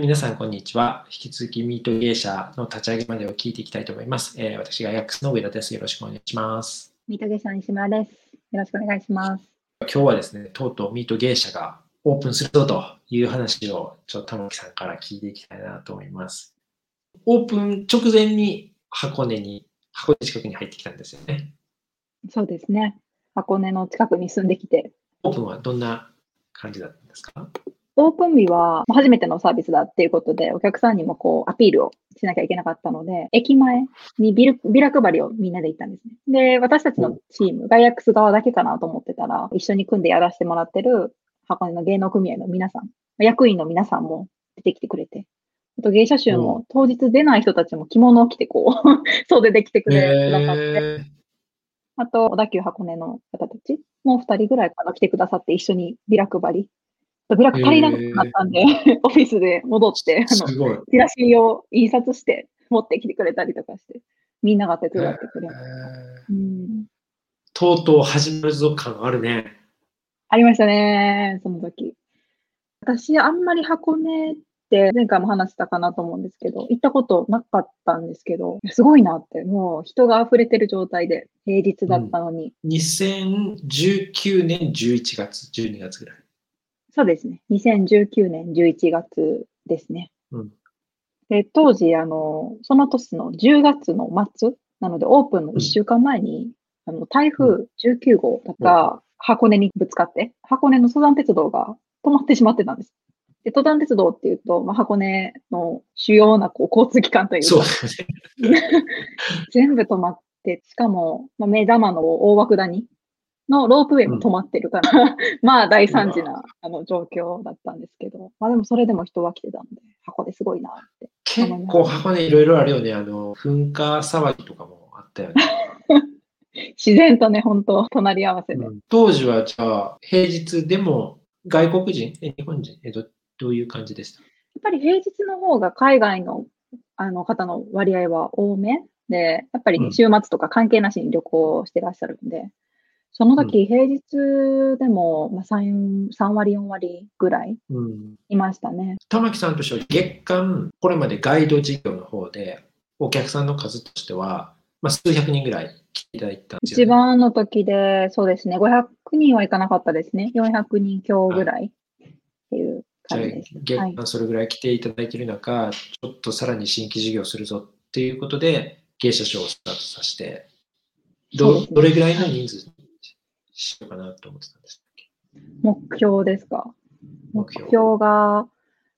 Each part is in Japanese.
皆さん、こんにちは。引き続き、ミート芸者の立ち上げまでを聞いていきたいと思います。えー私がヤックスの上田です。よろしくお願いします。三戸さん西村です。よろしくお願いします。今日はですね、とうとうミート芸者がオープンするぞという話を、ちょっと玉木さんから聞いていきたいなと思います。オープン直前に箱根に、箱根近くに入ってきたんですよね。そうですね。箱根の近くに住んできて、オープンはどんな感じだったんですか？オープン日はまあ初めてのサービスだっていうことで、お客さんにもこうアピールをしなきゃいけなかったので、駅前にビルビラ配りをみんなで行ったんですね。で、私たちのチーム、ガイアックス側だけかなと思ってたら、一緒に組んでやらせてもらってる箱根の芸能組合の皆さん、役員の皆さんも出てきてくれて、あと芸者集も当日出ない人たちも着物を着てこう、袖で来てくれくださって、えあと、小田急箱根の方たちもう二人ぐらいかな来てくださって一緒にビラ配り。ビラ足りなくなったんで、オフィスで戻って、あの。チラシを印刷して持ってきてくれたりとかして、みんなが手伝ってくれえました。ーうん。とうとう始まるぞ感あるね。ありましたね、その時。私、あんまり箱根って前回も話したかなと思うんですけど、行ったことなかったんですけど、すごいなって、もう人が溢れてる状態で、平日だったのに、2019年11月、12月ぐらい。そうですね。2019年11月ですね。うんで当時、あの、その年の10月の末、なのでオープンの1週間前に、あの台風19号が箱根にぶつかって、箱根の登山鉄道が止まってしまってたんです。で登山鉄道っていうと、まあ、箱根の主要なこう交通機関というか、そうだね。全部止まって、しかも、まあ、目玉の大涌谷のロープウェイも止まってるから、まあ大惨事なあの状況だったんですけど、まあでもそれでも人は来てたんで、箱ですごいなって。結構箱根いろいろあるよね。あの、噴火騒ぎとかもあったよね。自然とね、本当隣り合わせで。うん当時はじゃあ、平日でも外国人、え日本人？えど、どういう感じでした？やっぱり平日の方が海外のあの方の割合は多めで、やっぱり週末とか関係なしに旅行してらっしゃるんで、その時平日でもまあ 3, 3割、4割ぐらいうん。いましたね。玉木さんとしては月間、これまでガイド事業の方で、お客さんの数としては、まあ、数百人ぐらい来ていただいたんですよ、ね。一番の時で、そうですね、500人はいかなかったですね。400人強ぐらいっていう感じですね。はい月間それぐらい来ていただいている中、ちょっとさらに新規事業するぞっていうことで、芸者賞をスタートさせて、どねどれぐらいの人数にしようかなと思ってたんです目標ですか？目目標標が、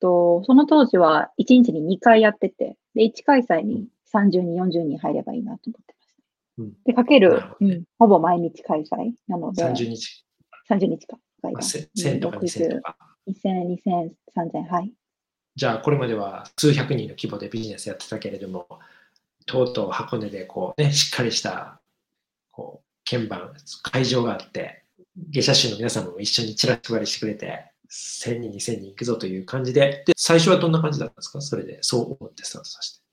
とその当時は1日に2回やってて、で1開催に30人、40人入ればいいなと思ってました。うんで、かけるねうん、ほぼ毎日開催なので、30日、30日か。海まあ、外せ1000とか2000とか。2000、2000、3000、はい。じゃあ、これまでは数百人の規模でビジネスやってたけれども、とうとう箱根でこう、ね、しっかりしたこう鍵盤、会場があって、下車手の皆さんも一緒にチラシ配りしてくれて、1000人、2000人行くぞという感じで、で最初はどんな感じだったんですか？それで、そう思ってスタートさせて。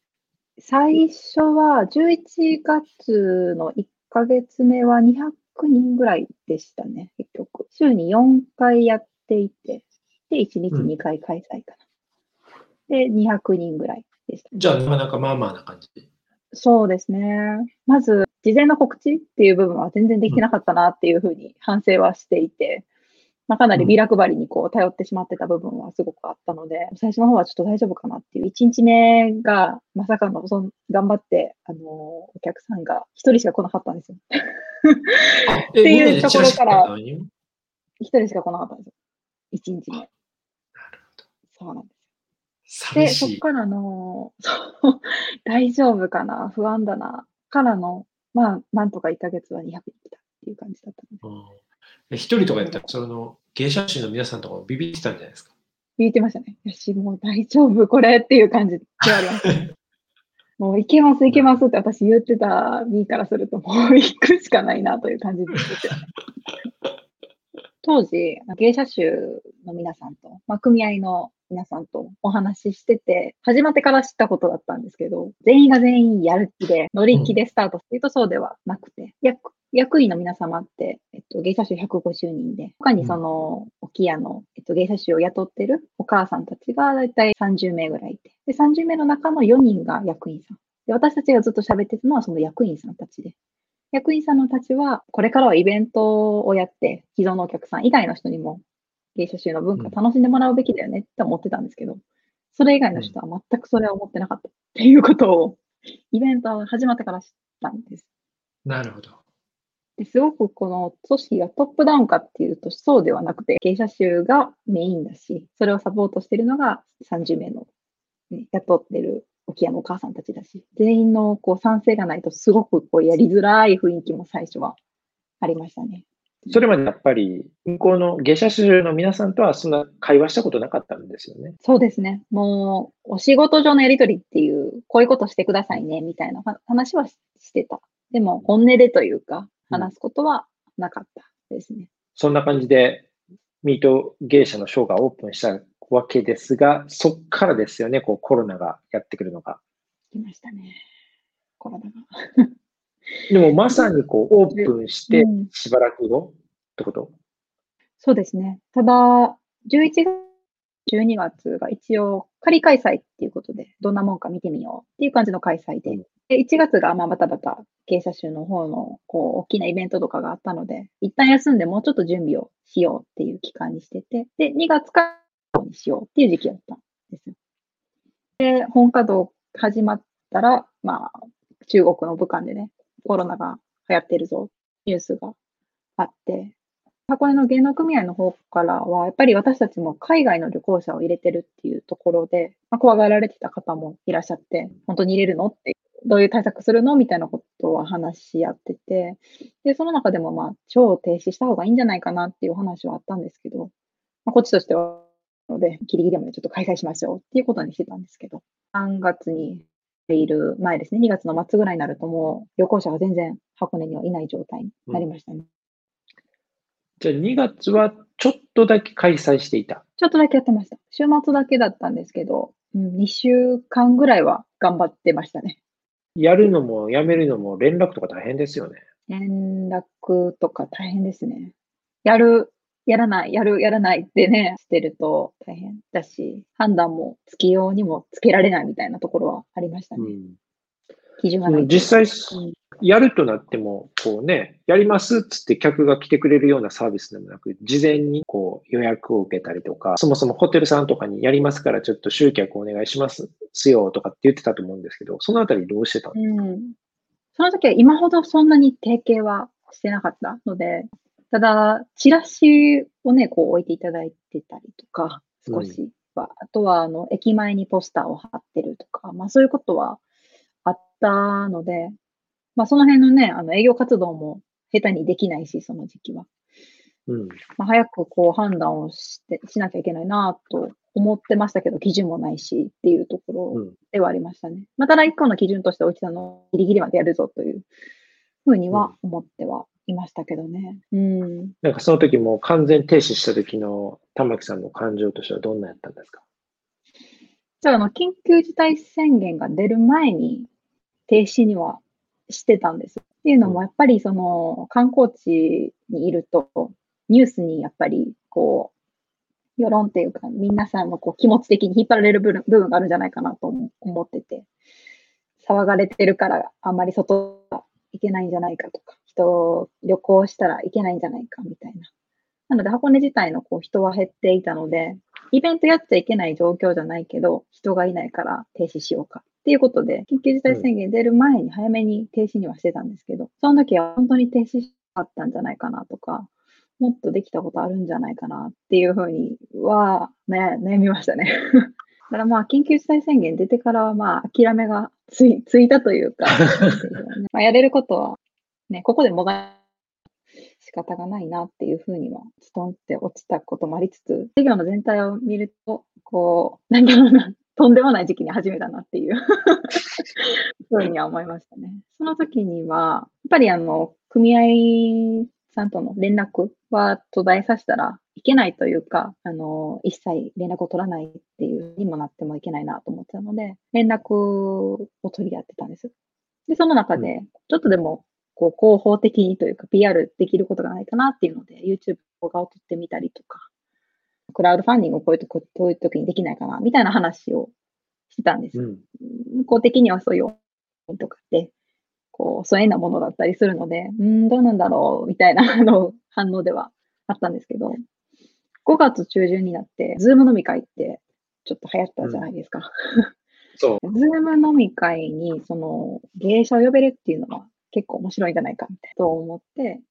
最初は11月の1ヶ月目は200人ぐらいでしたね、結局。週に4回やっていて、で、1日うん2回開催かな。で、200人ぐらいでした。じゃあ、なかなかまあまあな感じで。そうですね。まず、事前の告知っていう部分は全然できてなかったなっていうふうに反省はしていて、まあ、かなりビラ配りにこう頼ってしまってた部分はすごくあったので、最初の方はちょっと大丈夫かなっていう、1日目がまさかのそん頑張って、あのーお客さんが1人しか来なかったんですよ。っていうところからなる1人しか来なかったんですよ。1日目。ほど。そうなんです。寂で、そしい。っからの、大丈夫かな？不安だな？からの、まあ、なんとか1ヶ月は200人来たっていう感じだったので。うん人とかやったら、その芸者手の皆さんとかもビビってたんじゃないですか？言ってましたね。よし、もう大丈夫、これっていう感じであります。もういけます、いけますって私言ってた身からすると、もう行くしかないなという感じですよね。当時、芸者集の皆さんと、まあ、組合の皆さんとお話ししてて、始まってから知ったことだったんですけど、全員が全員やる気で、乗り気でスタートっていうとそうではなくて、役役員の皆様って、えっと、芸者集150人で、他にその、沖屋の、えっと、芸者集を雇ってるお母さんたちがだいたい30名ぐらいいて、で、30名の中の4人が役員さん。で、私たちがずっと喋ってたのはその役員さんたちで。役員さんのたちは、これからはイベントをやって、既存のお客さん以外の人にも芸者集の文化を楽しんでもらうべきだよねって思ってたんですけど、それ以外の人は全くそれは思ってなかったっていうことを、イベントが始まってから知ったんです。なるほど。ですごくこの組織がトップダウンかっていうとそうではなくて、芸者集がメインだし、それをサポートしているのが30名の、ね、雇ってる沖屋のお母さんたちだし、全員のこう賛成がないとすごくこうやりづらい雰囲気も最初はありましたね。それまでやっぱり、向こうの下車種の皆さんとはそんな会話したことなかったんですよね。そうですね。もう、お仕事上のやりとりっていう、こういうことしてくださいね、みたいな話はしてた。でも、本音でというか、話すことはなかったですね。うん、そんな感じで、ミート芸者のショーがオープンしたわけですが、そっからですよね、こうコロナがやってくるのが。来ましたね。コロナが。でもまさにこうオープンしてしばらく後ってこと、そうですね。ただ、11月、12月が一応仮開催っていうことで、どんなもんか見てみようっていう感じの開催で、で1月がまあバタバタ芸者集の方のこう大きなイベントとかがあったので、一旦休んでもうちょっと準備をしようっていう期間にしてて、で、2月からにしようっていう時期だったんですよ。で、本稼働始まったら、まあ、中国の武漢でね、コロナが流行ってるぞ、ニュースがあって、箱根の芸能組合の方からは、やっぱり私たちも海外の旅行者を入れてるっていうところで、まあ、怖がられてた方もいらっしゃって、本当に入れるのって、どういう対策するのみたいなことは話し合ってて、で、その中でもまあ、超停止した方がいいんじゃないかなっていう話はあったんですけど、まあ、こっちとしては、ので、ギリギリまでちょっと開催しましょうっていうことにしてたんですけど、3月にている前ですね、2月の末ぐらいになるともう旅行者が全然箱根にはいない状態になりましたね。うん、じゃあ2月はちょっとだけ開催していたちょっとだけやってました。週末だけだったんですけど、うん、2週間ぐらいは頑張ってましたね。やるのもやめるのも連絡とか大変ですよね。連絡とか大変ですね。やるやらない、やる、やらないってね、してると。大変だし、判断もつきようにもつけられないみたいなところはありましたね。うん、基準がない。実際、やるとなっても、こうね、やりますっつって客が来てくれるようなサービスでもなく、事前にこう予約を受けたりとか、そもそもホテルさんとかにやりますからちょっと集客お願いしますよとかって言ってたと思うんですけど、そのあたりどうしてたんですか、うん、その時は今ほどそんなに提携はしてなかったので、ただ、チラシをね、こう置いていただいてたりとか、少しは。うん、あとは、あの、駅前にポスターを貼ってるとか、まあそういうことはあったので、まあその辺のね、あの営業活動も下手にできないし、その時期は。うん。まあ早くこう判断をして、しなきゃいけないなと思ってましたけど、基準もないしっていうところではありましたね。うん、まあただ一個の基準として置いてたのをギリギリまでやるぞというふうには思ってはいましたけどね。うん。なんかその時も完全停止した時の玉木さんの感情としてはどんなやったんですか？じゃあ、あの、緊急事態宣言が出る前に停止にはしてたんです。っていうのも、やっぱりその観光地にいると、ニュースにやっぱりこう、世論っていうか、皆さんのこう気持ち的に引っ張られる部分があるんじゃないかなと思ってて、騒がれてるからあんまり外行けないんじゃないかとか、人を、旅行したらいけないんじゃないかみたいな。なので、箱根自体のこう人は減っていたので、イベントやっちゃいけない状況じゃないけど、人がいないから停止しようかっていうことで、緊急事態宣言出る前に早めに停止にはしてたんですけど、その時は本当に停止しかったんじゃないかなとか、もっとできたことあるんじゃないかなっていうふうには、悩みましたね。だからまあ、緊急事態宣言出てからはまあ、諦めがついついたというか、まあ、やれることはね、ここでもが仕方がないなっていうふうには、ストンって落ちたこともありつつ、授業の全体を見ると、こう、なんだろうな、とんでもない時期に始めたなっていうふうには思いましたね。その時には、やっぱりあの、組合さんとの連絡は途絶えさせたらいけないというか、あの、一切連絡を取らないっていうにもなってもいけないなと思ってたので、連絡を取り合ってたんです。で、その中で、ちょっとでもこう広報的にというか PR できることがないかなっていうので YouTube 動画を撮ってみたりとか、クラウドファンディングをこういうとここういう時にできないかな、みたいな話をしてたんです。うん。向こう的にはそういうとかって、こう、疎遠なものだったりするので、うーん、どうなんだろう、みたいなあの反応ではあったんですけど、5月中旬になって、 Zoom 飲み会ってちょっと流行ったじゃないですか。そう。Zoom 飲み会に、その、芸者を呼べるっていうのは結構面白いんじゃないかみたいなと思って、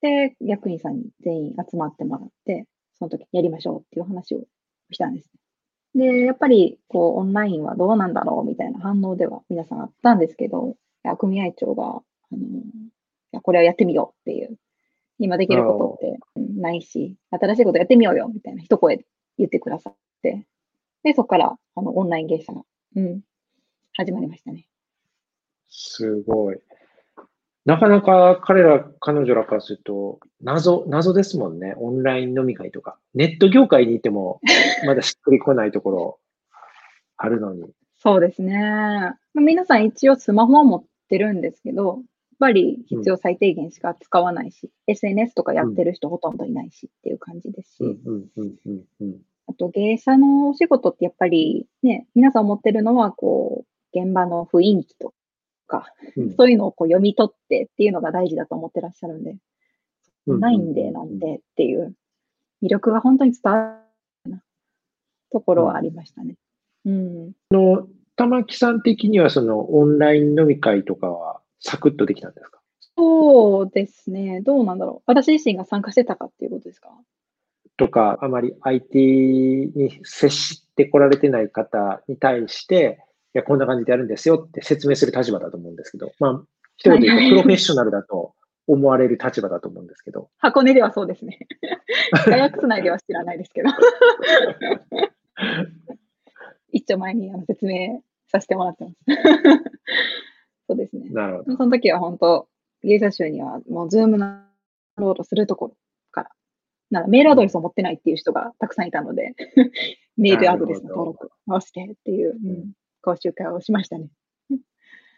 で、役員さんに全員集まってもらって、その時やりましょうっていう話をしたんです。で、やっぱり、こう、オンラインはどうなんだろうみたいな反応では皆さんあったんですけど、組合長が、あの、これをやってみようっていう、今できることってうんないし、新しいことやってみようよみたいな一声で言ってくださって、で、そこから、あの、オンライン芸者が、うん、始まりましたね。すごい。なかなか彼ら、彼女らからすると、謎、謎ですもんね。オンライン飲み会とか。ネット業界にいても、まだしっくりこないところ、あるのに。そうですね。まあ皆さん一応スマホは持ってるんですけど、ぱり必要最低限しか使わないし、SNS とかやってる人ほとんどいないしっていう感じですし、うん、うん、うん、うん、うん。あと芸者のお仕事ってやっぱりね、皆さん思ってるのはこう、現場の雰囲気とか、うん。そういうのをこう読み取ってっていうのが大事だと思ってらっしゃるんで、うん。ないんでなんでっていう魅力が本当に伝わるなところはありましたね。うん。玉木さん的には、その、オンライン飲み会とかは、サクッとできたんですか？そうですね。どうなんだろう。私自身が参加してたかっていうことですか？とか、あまり IT に接してこられてない方に対して、いや、こんな感じでやるんですよって説明する立場だと思うんですけど、まあ、一言で言うと、プロフェッショナルだと思われる立場だと思うんですけど、箱根ではそうですね。大学内では知らないですけど。一丁前にあの説明させてもらってます。そうですね。なるほど。その時は本当、芸者衆にはもう Zoom のロードするところから、なんかメールアドレスを持ってないっていう人がたくさんいたので、メールアドレスの登録をしてっていう、うん、講習会をしましたね。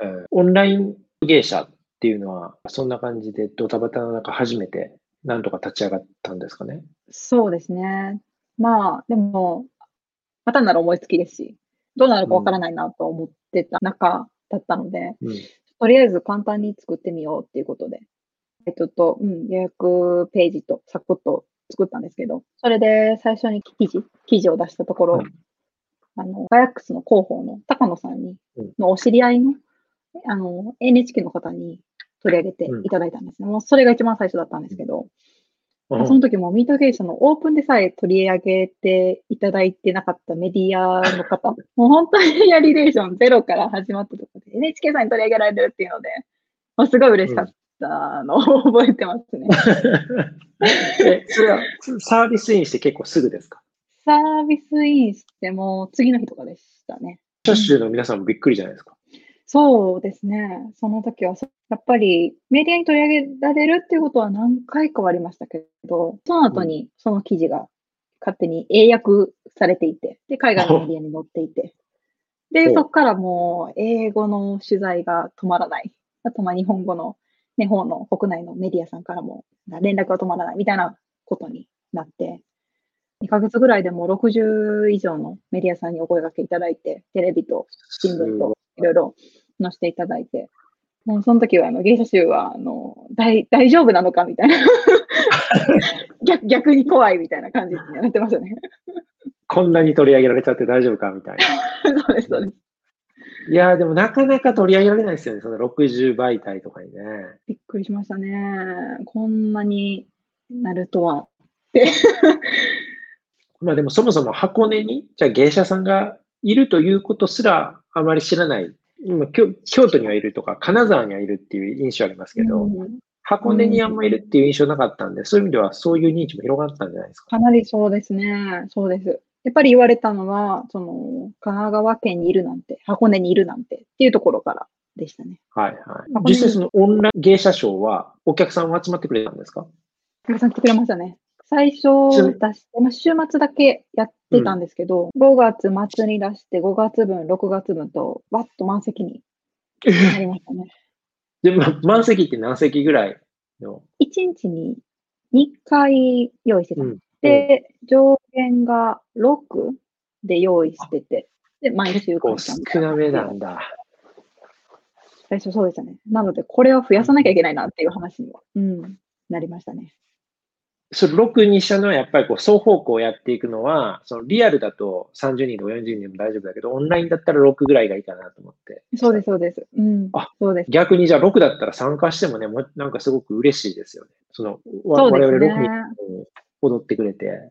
えーオンライン芸者っていうのは、そんな感じでドタバタの中初めてなんとか立ち上がったんですかね？そうですね。まあ、でも、またなら思いつきですし、どうなるかわからないなと思ってた中だったので、うん。とりあえず簡単に作ってみようっていうことで、えっとと、うん、予約ページとサクッと作ったんですけど、それで最初に記事、記事を出したところ、はいあの、ガヤックスの広報の高野さんにうん、のお知り合いの、あの、NHK の方に取り上げていただいたんですね。もうそれが一番最初だったんですけど、その時もミート芸者のオープンでさえ取り上げていただいてなかったメディアの方、もう本当にやリレーションゼロから始まったところで NHK さんに取り上げられるっていうので、もうすごい嬉しかったのを 覚えてますね。え、それは？サービスインして結構すぐですか？サービスインしても次の日とかでしたね。シャッシュの皆さんもびっくりじゃないですか。そうですね。その時はそ、やっぱりメディアに取り上げられるっていうことは何回かはありましたけど、その後にその記事が勝手に英訳されていて、で、海外の メディアに載っていて、で、そこからもう英語の取材が止まらない。あと、まあ、日本語の、日本の国内のメディアさんからも連絡が止まらないみたいなことになって、2ヶ月ぐらいでもう60以上のメディアさんにお声掛けいただいて、テレビと新聞といろいろ載せていただいて、もうその時はあの芸者集はあの大大丈夫なのかみたいな 逆、逆に怖いみたいな感じになってましたね。こんなに取り上げられちゃって大丈夫かみたいな。そうです、そうです。いやーでもなかなか取り上げられないですよね。その60媒体とかにね。びっくりしましたね。こんなになるとは。って。まあでもそもそも箱根に、じゃあ芸者さんがいるということすらあまり知らない。今京京都にはいるとか、金沢にはいるっていう印象ありますけど、うん箱根にあんまいるっていう印象なかったんで、そういう意味ではそういう認知も広がったんじゃないですか？かなりそうですね。そうです。やっぱり言われたのは、その、神奈川県にいるなんて、箱根にいるなんてっていうところからでしたね。はいはい実際そのオンライン芸者ショーはお客さんは集まってくれたんですか？たくさん来てくれましたね。最初出して、まあ、週末だけやってたんですけど、5月末に出して5月分、6月分と、わっと満席になりましたね。でも満席って何席ぐらいの、1日に2回用意してた。うんで、上限が6で用意してて、で、毎週結構少なめなんだ。最初そうでしたね。なので、これを増やさなきゃいけないなっていう話には、うん、なりましたね。それ6にしたのはやっぱりこう双方向やっていくのは、そのリアルだと30人とか40人でも大丈夫だけど、オンラインだったら6ぐらいがいいかなと思って。そうです、そうです。うんあ、そうです。逆にじゃあ6だったら参加してもね、もうなんかすごく嬉しいですよね。その、我々6ね人。踊ってくれて、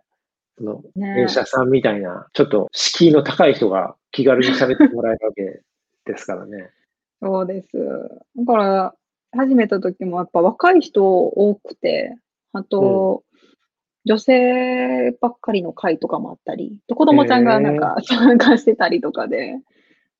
その、ね芸者さんみたいな、ちょっと敷居の高い人が気軽に喋ってもらえるわけですからね。そうです。だから、始めた時もやっぱ若い人多くて、あと、女性ばっかりの会とかもあったり、子供ちゃんがなんか参加してたりとかで、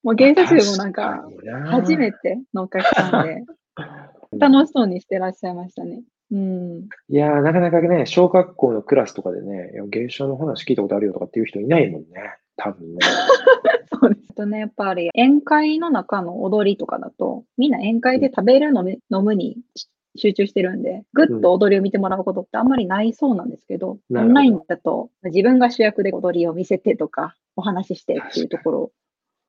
もう芸者集もなんか、初めて。てのお客さんで、楽しそうにしてらっしゃいましたね。うん。いやー、なかなかね、小学校のクラスとかでね、芸者の話聞いたことあるよとかっていう人いないもんね。多分ね。そうです。あとね、やっぱり宴会の中の踊りとかだと、みんな宴会で食べる飲む飲むに集中してるんで、ぐっと踊りを見てもらうことってあんまりないそうなんですけど、なるほどオンラインだと自分が主役で踊りを見せてとか、お話ししてっていうところ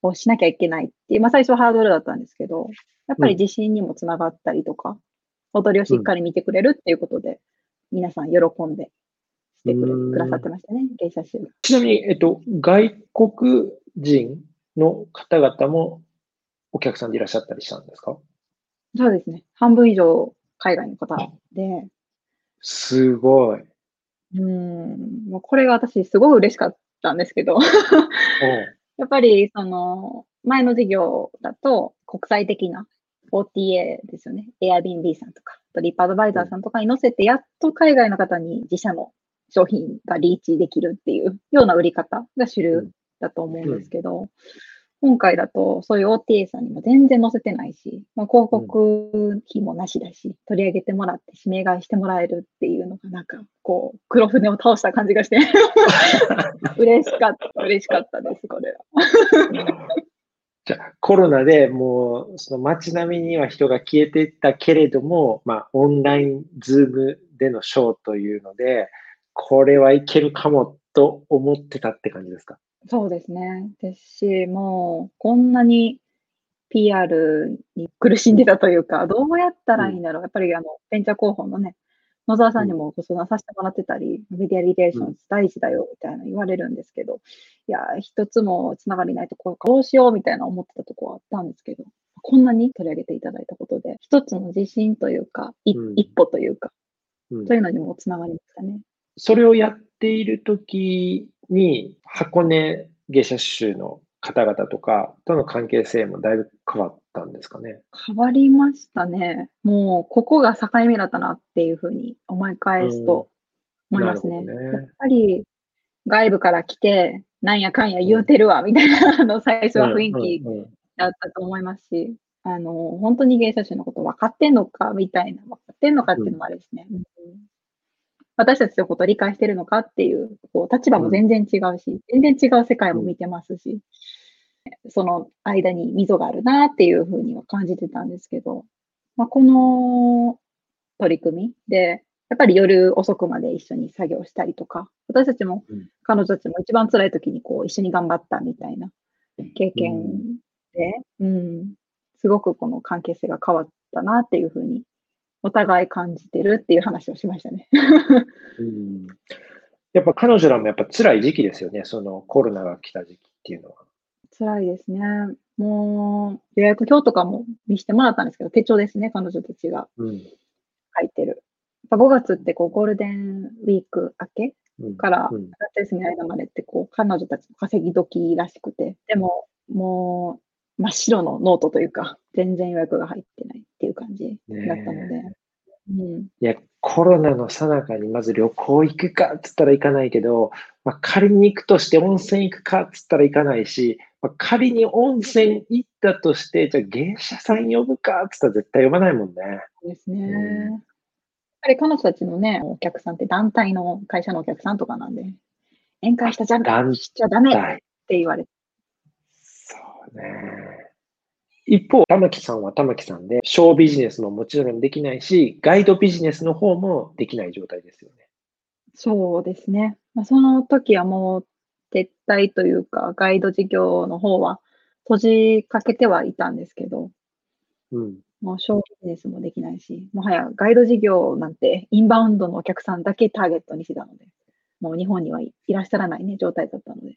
をしなきゃいけないっていう、まあ最初はハードルだったんですけど、やっぱり自信にもつながったりとか、踊りをしっかり見てくれるっていうことで、皆さん喜んでしてくれうんくださってましたね、芸者集が。ちなみに、えっと、外国人の方々もお客さんでいらっしゃったりしたんですか？そうですね。半分以上海外の方で、すごい。うん、もうこれが私すごい嬉しかったんですけど、やっぱりその前の事業だと国際的な OTA ですよね。Airbnb さんとか、トリップアドバイザーさんとかに載せて、やっと海外の方に自社の商品がリーチできるっていうような売り方が主流だと思うんですけど、今回だとそういう OTA さんにも全然載せてないし、まあ、広告費もなしだし、取り上げてもらって指名買いしてもらえるっていうのがなんかこう黒船を倒した感じがして 嬉しかった、嬉しかったです、これは。じゃあコロナでもう、その街並みには人が消えていったけれども、まあ、オンライン、ズームでのショーというので、これはいけるかもと思ってたって感じですか？そうですね。ですし、もうこんなに PR に苦しんでたというか、どうやったらいいんだろう。やっぱりあのベンチャー広報のね、野沢さんにもご相談させてもらってたり、メディアリレーション大事だよみたいな言われるんですけど、いや、一つもつながりないところかどうしようみたいな思ってたところはあったんですけど、こんなに取り上げていただいたことで、一つの自信というか、いうん一歩というか、うんそういうのにもつながりましたね。それをやっているときに、箱根芸者集の方々とかとの関係性もだいぶ変わったんですかね。変わりましたね。もう、ここが境目だったなっていうふうに思い返すと思いますね。なるほどねやっぱり、外部から来て、なんやかんや言うてるわ、みたいな、あの、最初は雰囲気うんうんうんだったと思いますし、あの、本当に芸者集のこと分かってんのか、みたいな、分かってんのかっていうのもあれですね。うん私たちのことを理解してるのかっていう、こう、立場も全然違うし、全然違う世界も見てますし、その間に溝があるなっていうふうには感じてたんですけど、まあ、この取り組みで、やっぱり夜遅くまで一緒に作業したりとか、私たちもうん、彼女たちも一番辛い時にこう一緒に頑張ったみたいな経験で、うん、すごくこの関係性が変わったなっていうふうに、お互い感じてるっていう話をしましたね。うんやっぱ彼女らもやっぱ辛い時期ですよね。そのコロナが来た時期っていうのは。辛いですね。もう予約表とかも見せてもらったんですけど、手帳ですね、彼女たちがうん書いてる。やっぱ5月ってこうゴールデンウィーク明けうんからうん夏休みの間までってこう彼女たちの稼ぎ時らしくて、でももう真っ白のノートというか、全然予約が入ってないっていう感じだったので、ねうん、いや、コロナの最中にまず旅行行くかっつったら行かないけど、まあ、仮に行くとして温泉行くかっつったら行かないし、まあ、仮に温泉行ったとして、じゃあ芸者さん呼ぶかっつったら絶対呼ばないもんね。そうですね。うんやっぱり彼女たちのね、お客さんって団体の会社のお客さんとかなんで、宴会したじゃん団しちゃダメっはい。て言われて、ね。一方、玉木さんは玉木さんで、ショービジネスももちろんできないし、ガイドビジネスの方もできない状態ですよね。そうですね。まあ、その時はもう撤退というか、ガイド事業の方は閉じかけてはいたんですけど、うん。もう小ビジネスもできないし、もはやガイド事業なんてインバウンドのお客さんだけターゲットにしてたので、もう日本にはいいらっしゃらないね、状態だったので、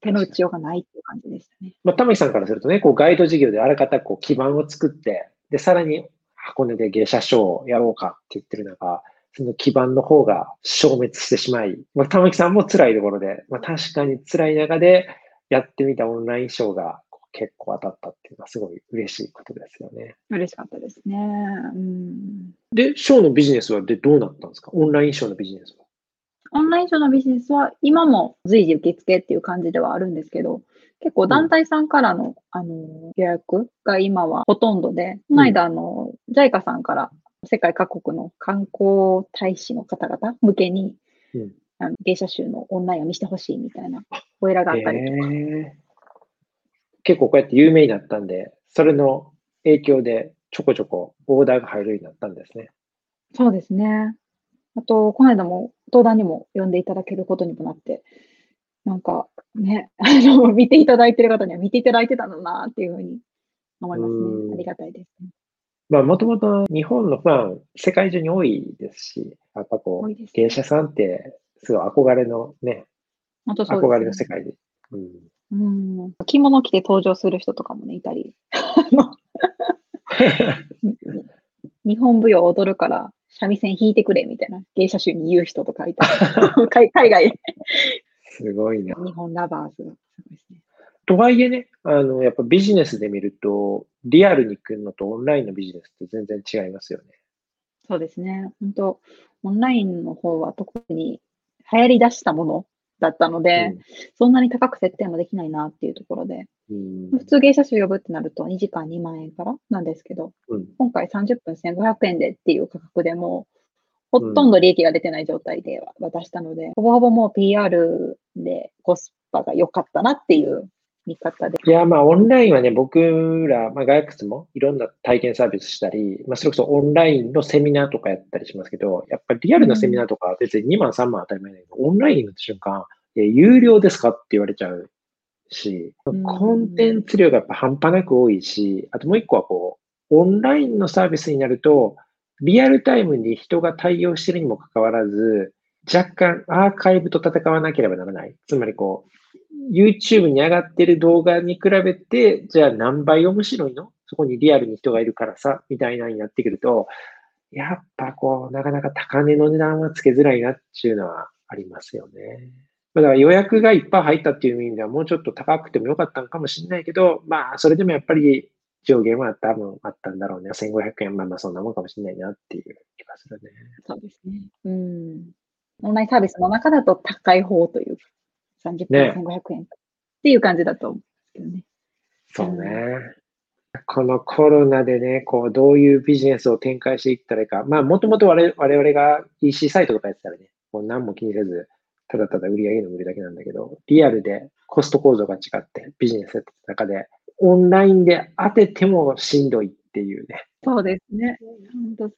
手の打ちようがないっていう感じでしたね。まあ、玉木さんからするとね、こうガイド事業であらかたこう基盤を作って、で、さらに箱根で芸者ショーをやろうかって言ってる中、その基盤の方が消滅してしまい、まあ、玉木さんも辛いところで、まあ、確かに辛い中でやってみたオンラインショーが結構当たったっていうのはすごい嬉しいことですよね。嬉しかったですね。うん。で、ショーのビジネスはでどうなったんですか？オンラインショーのビジネスは。オンライン上のビジネスは今も随時受付っていう感じではあるんですけど、結構団体さんからの,、あの予約が今はほとんどで、この間あの、JICA さんから世界各国の観光大使の方々向けに、うん。あの芸者集のオンラインを見せてほしいみたいなお偉があったりとか、へー。結構こうやって有名になったんで、それの影響でちょこちょこオーダーが入るようになったんですね。そうですね。あと、この間も登壇にも呼んでいただけることにもなって、なんかね、あの、見ていただいてる方には見ていただいてたんだなっていうふうに思いますうんね。ありがたいですね。まあ、もともと日本のファン、世界中に多いですし、やっぱこう、芸者さんって、すごい憧れのね、本当そうです、憧れの世界で。うん、うん。着物着て登場する人とかもね、いたり。日本舞踊踊るから三味線弾いてくれみたいな芸者集に言う人とかいたり 海海外、すごいな。日本ラバーズ。とはいえね、あの、やっぱビジネスで見ると、リアルに来るのとオンラインのビジネスって全然違いますよね。そうですね。本当オンラインの方は特に流行り出したものだったので、そんなに高く設定もできないなっていうところで、うん。普通芸者集呼ぶってなると2時間2万円からなんですけど、うん。今回30分1500円でっていう価格でもう、ほとんど利益が出てない状態で渡したので、ほぼほぼもう PR でコスパが良かったなっていう見方で。いや、まあ、オンラインはね、僕ら、まあ、ガイクスもいろんな体験サービスしたり、まあ、それこそオンラインのセミナーとかやったりしますけど、やっぱりリアルなセミナーとかは別に2万、3万当たり前だけど、オンラインになった瞬間、え有料ですかって言われちゃうし、うんコンテンツ量がやっぱ半端なく多いし、あともう一個はこう、オンラインのサービスになると、リアルタイムに人が対応してるにもかかわらず、若干アーカイブと戦わなければならない。つまりこう、YouTube に上がってる動画に比べて、じゃあ何倍面白いの？そこにリアルに人がいるからさ、みたいなになってくると、やっぱこう、なかなか高値の値段はつけづらいなっていうのはありますよね。だから予約がいっぱい入ったっていう意味ではもうちょっと高くてもよかったのかもしれないけど、まあ、それでもやっぱり上限は多分あったんだろうね。1500円、まあまあそんなもんかもしれないなっていう気がするね。そうですね。うん。オンラインサービスの中だと高い方という、30分ね1500円っていう感じだと思うんですけどね。そうね。このコロナでね、こう、どういうビジネスを展開していったらいいか。まあ、もともと我々我々が EC サイトとかやってたらね、こう何も気にせず、ただただ売り上げの売るだけなんだけど、リアルでコスト構造が違って、ビジネスやってた中で、オンラインで当ててもしんどいっていうね。そうですね。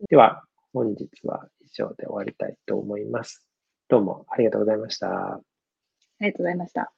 では、本日は以上で終わりたいと思います。どうもありがとうございました。ありがとうございました。